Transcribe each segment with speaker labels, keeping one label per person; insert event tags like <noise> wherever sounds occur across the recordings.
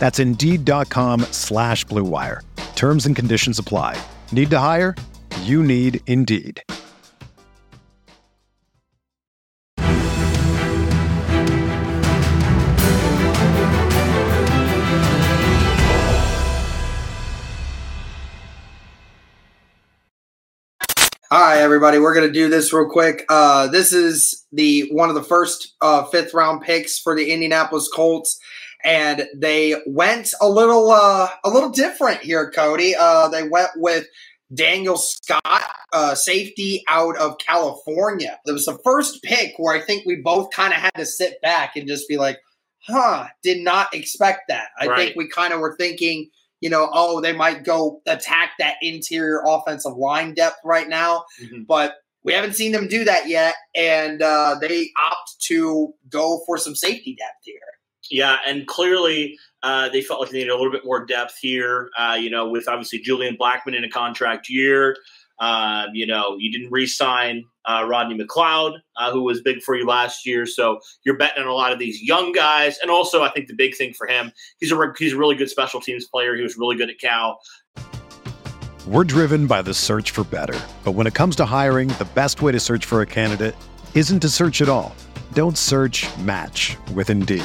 Speaker 1: That's Indeed.com slash BlueWire. Terms and conditions apply. Need to hire? You need Indeed.
Speaker 2: Right, everybody, we're gonna do this real quick. Uh, this is the one of the first uh, fifth round picks for the Indianapolis Colts, and they went a little uh, a little different here, Cody. Uh, they went with Daniel Scott, uh, safety out of California. It was the first pick where I think we both kind of had to sit back and just be like, "Huh, did not expect that." I
Speaker 3: Right.
Speaker 2: think we kind of were thinking you know, oh, they might go attack that interior offensive line depth right now,
Speaker 3: Mhm.
Speaker 2: but we haven't seen them do that yet, and uh, they opt to go for some safety depth here.
Speaker 3: Yeah, and clearly uh, they felt like they needed a little bit more depth here. Uh, you know, with obviously Julian Blackmon in a contract year. Um, you know, you didn't re-sign uh, Rodney McLeod, uh, who was big for you last year. So you're betting on a lot of these young guys, and also I think the big thing for him, he's a he's a really good special teams player. He was really good at Cal.
Speaker 1: We're driven by the search for better. But when it comes to hiring, the best way to search for a candidate isn't to search at all. Don't search match with Indeed.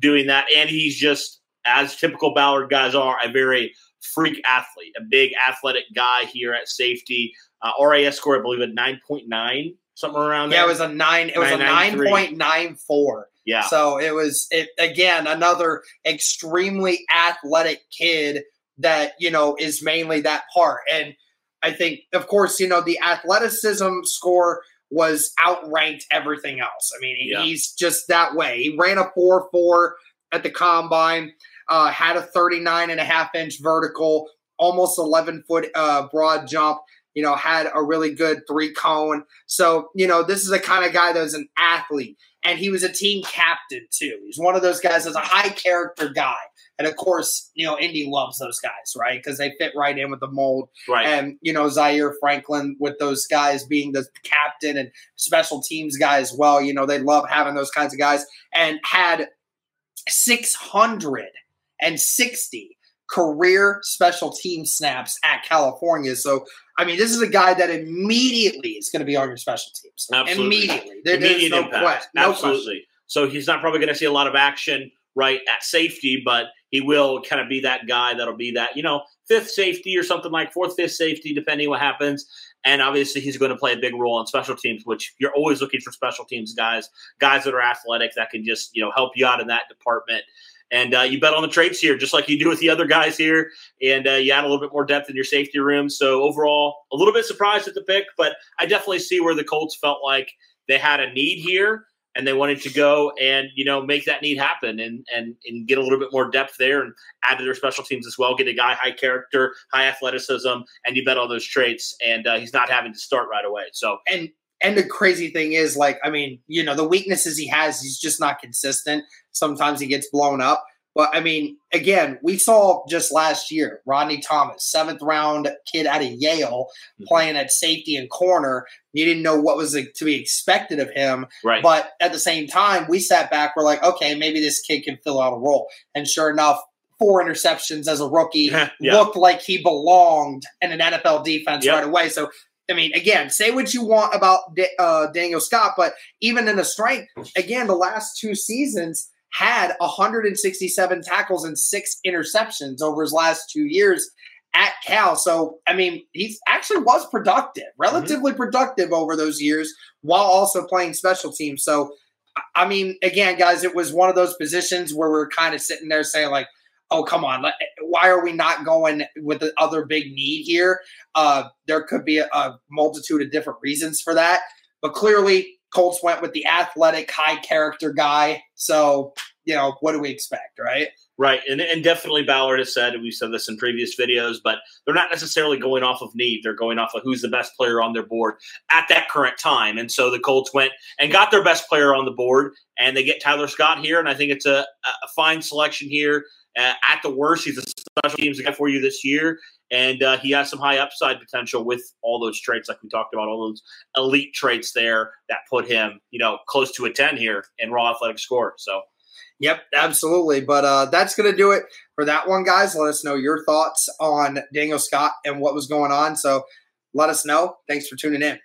Speaker 3: Doing that. And he's just, as typical Ballard guys are, a very freak athlete, a big athletic guy here at safety. Uh, RAS score, I believe, at 9.9, something around
Speaker 2: Yeah,
Speaker 3: there.
Speaker 2: it was a nine. It was a nine
Speaker 3: 993.
Speaker 2: point nine four.
Speaker 3: yeah.
Speaker 2: So it was it again another extremely athletic kid that you know is mainly that part. And I think, of course, you know the athleticism score was outranked everything else. I mean,
Speaker 3: Yeah.
Speaker 2: he's just that way. He ran a four four at the combine, uh, had a 39 and a half inch vertical, almost 11 foot uh, broad jump. You know, had a really good three cone. So, you know, this is the kind of guy that was an athlete and he was a team captain too. He's one of those guys that's a high character guy. And of course, you know, Indy loves those guys, right? Because they fit right in with the mold.
Speaker 3: right.
Speaker 2: And, you know, Zaire Franklin with those guys being the captain and special teams guy as well. You know, they love having those kinds of guys and had 660 career special team snaps at California. So, I mean, this is a guy that immediately is going to be on your special teams.
Speaker 3: Absolutely.
Speaker 2: Immediately. There-
Speaker 3: Immediate
Speaker 2: no
Speaker 3: impact.
Speaker 2: question. No
Speaker 3: Absolutely.
Speaker 2: question.
Speaker 3: So he's not probably going to see a lot of action right at safety, but he will kind of be that guy that'll be that, you know, fifth safety or something like fourth, fifth safety, depending what happens. And obviously, he's going to play a big role on special teams, which you're always looking for special teams guys, guys that are athletic that can just, you know, help you out in that department. and uh, you bet on the traits here, just like you do with the other guys here, and uh, you add a little bit more depth in your safety room. So overall, a little bit surprised at the pick, but I definitely see where the Colts felt like they had a need here and they wanted to go and you know make that need happen and and and get a little bit more depth there and add to their special teams as well. Get a guy high character, high athleticism, and you bet all those traits, and uh, he's not having to start right away. So
Speaker 2: and and the crazy thing is, like, I mean, you know, the weaknesses he has, he's just not consistent. Sometimes he gets blown up. But I mean, again, we saw just last year Rodney Thomas, seventh round kid out of Yale, mm-hmm. playing at safety and corner. You didn't know what was to be expected of him.
Speaker 3: Right.
Speaker 2: But at the same time, we sat back, we're like, okay, maybe this kid can fill out a role. And sure enough, four interceptions as a rookie <laughs> yeah. looked like he belonged in an NFL defense yep. right away. So I mean, again, say what you want about uh, Daniel Scott, but even in the strength, again, the last two seasons had 167 tackles and six interceptions over his last two years at Cal. So, I mean, he actually was productive, relatively mm-hmm. productive over those years while also playing special teams. So, I mean, again, guys, it was one of those positions where we're kind of sitting there saying, like, oh, come on, why are we not going with the other big need here? Uh, there could be a, a multitude of different reasons for that. But clearly, Colts went with the athletic, high character guy. So, you know, what do we expect, right?
Speaker 3: Right. And, and definitely Ballard has said, and we've said this in previous videos, but they're not necessarily going off of need. They're going off of who's the best player on their board at that current time. And so the Colts went and got their best player on the board, and they get Tyler Scott here. And I think it's a, a fine selection here. Uh, at the worst, he's a special teams guy for you this year, and uh, he has some high upside potential with all those traits, like we talked about, all those elite traits there that put him, you know, close to a ten here in raw athletic score. So.
Speaker 2: Yep, absolutely. But uh, that's going to do it for that one, guys. Let us know your thoughts on Daniel Scott and what was going on. So let us know. Thanks for tuning in.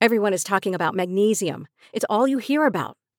Speaker 4: Everyone is talking about magnesium. It's all you hear about.